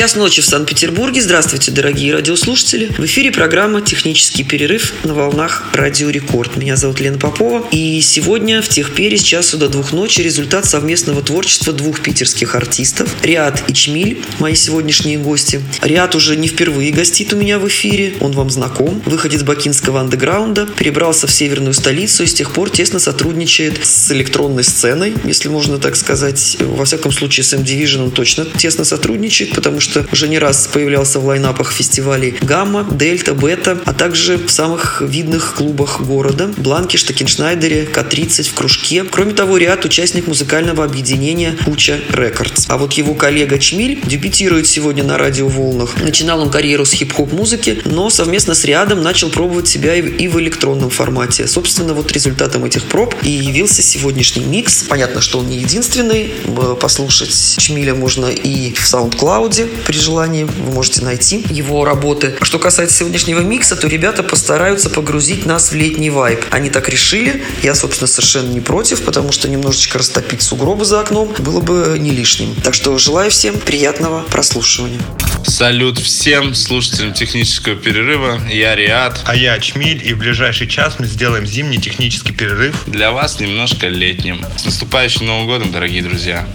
Час ночи в Санкт-Петербурге. Здравствуйте, дорогие радиослушатели. В эфире программа «Технический перерыв» на волнах «Радио Рекорд». Меня зовут Лена Попова. И сегодня в Техпере с часу до двух ночи результат совместного творчества двух питерских артистов. Риад и Чмиль, мои сегодняшние гости. Риад уже не впервые гостит у меня в эфире. Он вам знаком. Выходит с бакинского андеграунда. Перебрался в северную столицу и с тех пор тесно сотрудничает с электронной сценой, если можно так сказать. Во всяком случае, с M-Division точно тесно сотрудничает, потому что что уже не раз появлялся в лайнапах фестивалей «Гамма», «Дельта», «Бета», а также в самых видных клубах города «Бланке», «Штакеншнайдере», «К-30», в «Кружке». Кроме того, ряд участник музыкального объединения «Куча Рекордс». А вот его коллега Чмиль дебютирует сегодня на радиоволнах. Начинал он карьеру с хип-хоп музыки, но совместно с рядом начал пробовать себя и в электронном формате. Собственно, вот результатом этих проб и явился сегодняшний микс. Понятно, что он не единственный. Послушать Чмиля можно и в SoundCloud, при желании вы можете найти его работы. Что касается сегодняшнего микса, то ребята постараются погрузить нас в летний вайб. Они так решили. Я, собственно, совершенно не против, потому что немножечко растопить сугробы за окном было бы не лишним. Так что желаю всем приятного прослушивания. Салют всем слушателям технического перерыва. Я Риад. А я Чмиль. И в ближайший час мы сделаем зимний технический перерыв. Для вас немножко летним. С наступающим Новым годом, дорогие друзья.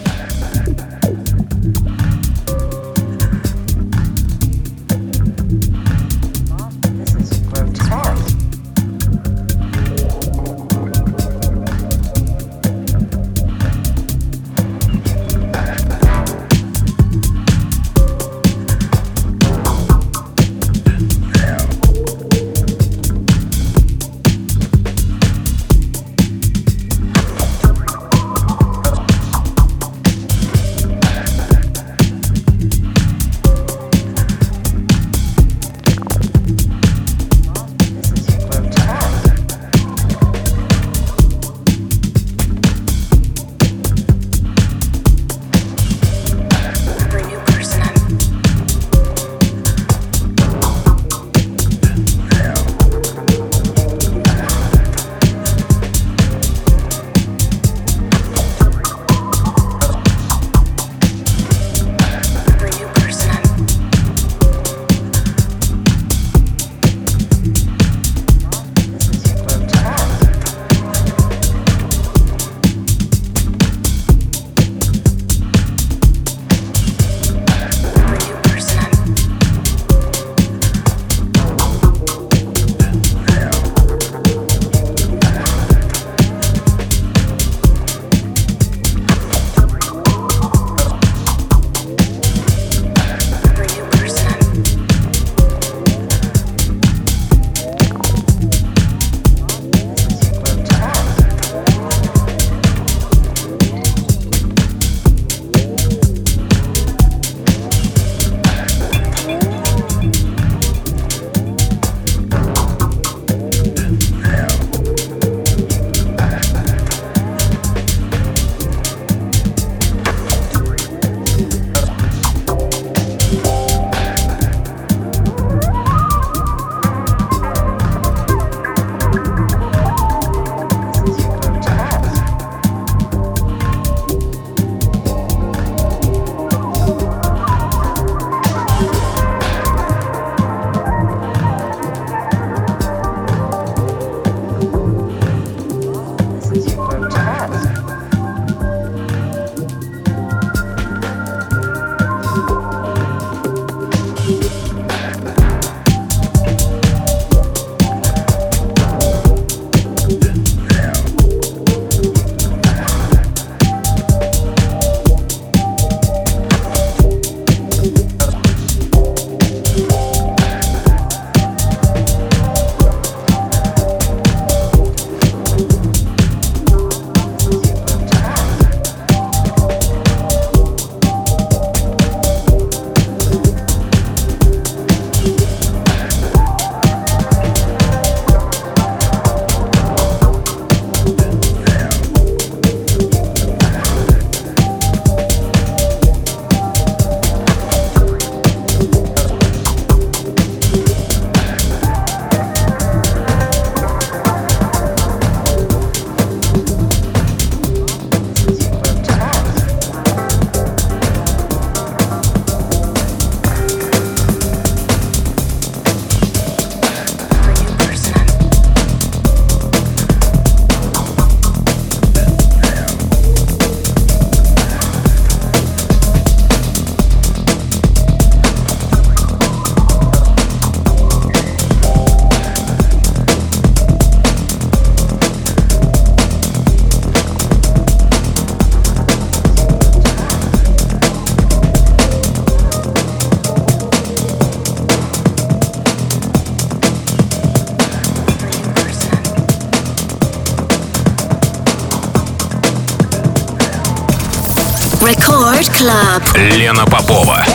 Лена Попова.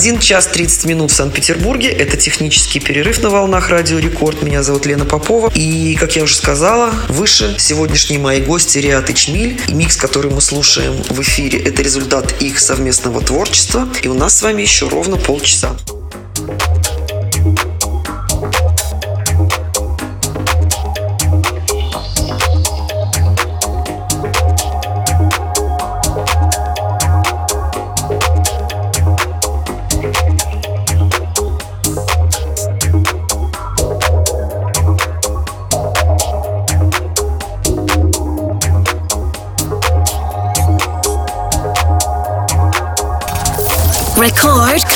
Один час 30 минут в Санкт-Петербурге. Это технический перерыв на волнах Радио Рекорд. Меня зовут Лена Попова. И, как я уже сказала, выше сегодняшние мои гости Риат Ичмиль. И микс, который мы слушаем в эфире, это результат их совместного творчества. И у нас с вами еще ровно полчаса.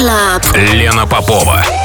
Club. Лена Попова.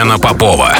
Клаб. Лена Попова.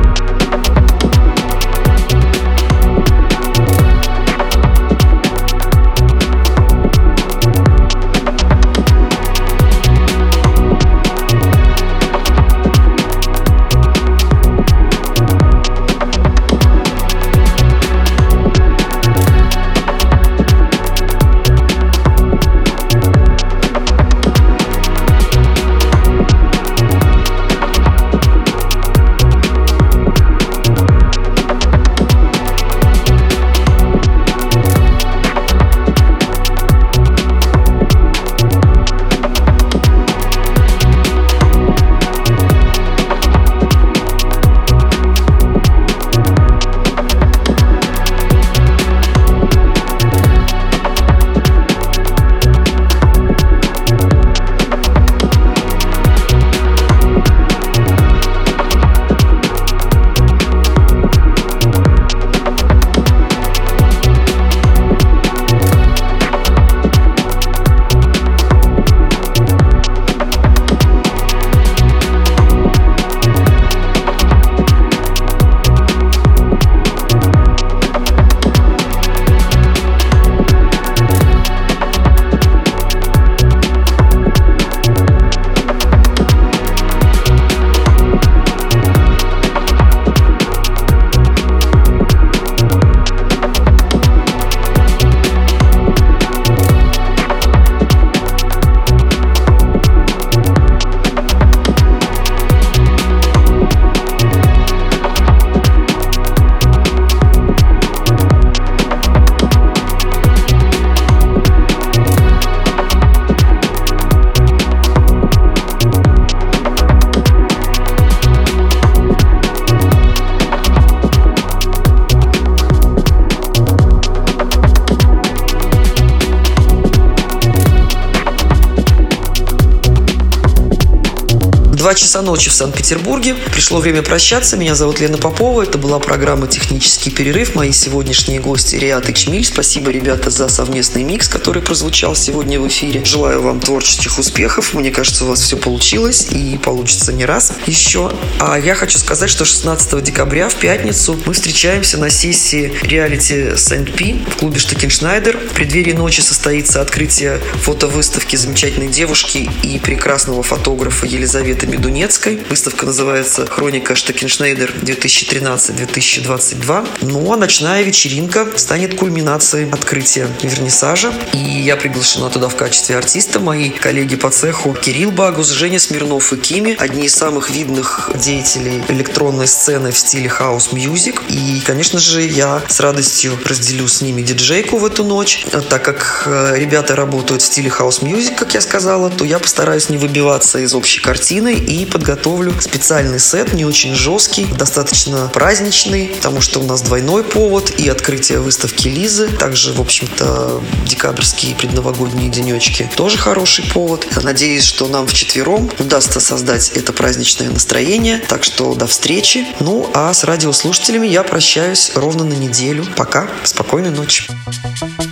Ночи в Санкт-Петербурге. Пришло время прощаться. Меня зовут Лена Попова. Это была программа «Технический перерыв». Мои сегодняшние гости Риат и Чмиль. Спасибо, ребята, за совместный микс, который прозвучал сегодня в эфире. Желаю вам творческих успехов. Мне кажется, у вас все получилось и получится не раз еще. А я хочу сказать, что 16 декабря в пятницу мы встречаемся на сессии реалити Сент-Пи в клубе Штекеншнайдер. В преддверии ночи состоится открытие фотовыставки замечательной девушки и прекрасного фотографа Елизаветы Медунецкой. Выставка называется «Хроника Штекеншнейдер 2013-2022». Ну а ночная вечеринка станет кульминацией открытия вернисажа. И я приглашена туда в качестве артиста. Мои коллеги по цеху Кирилл Багус, Женя Смирнов и Кими. Одни из самых видных деятелей электронной сцены в стиле house music. И, конечно же, я с радостью разделю с ними диджейку в эту ночь. Так как э, ребята работают в стиле house music, как я сказала, то я постараюсь не выбиваться из общей картины и подготовлю специальный сет, не очень жесткий, достаточно праздничный, потому что у нас двойной повод и открытие выставки Лизы, также, в общем-то, декабрьские предновогодние денечки тоже хороший повод. Надеюсь, что нам вчетвером удастся создать это праздничное настроение, так что до встречи. Ну, а с радиослушателями я прощаюсь ровно на неделю. Пока, спокойной ночи.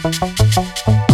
thank you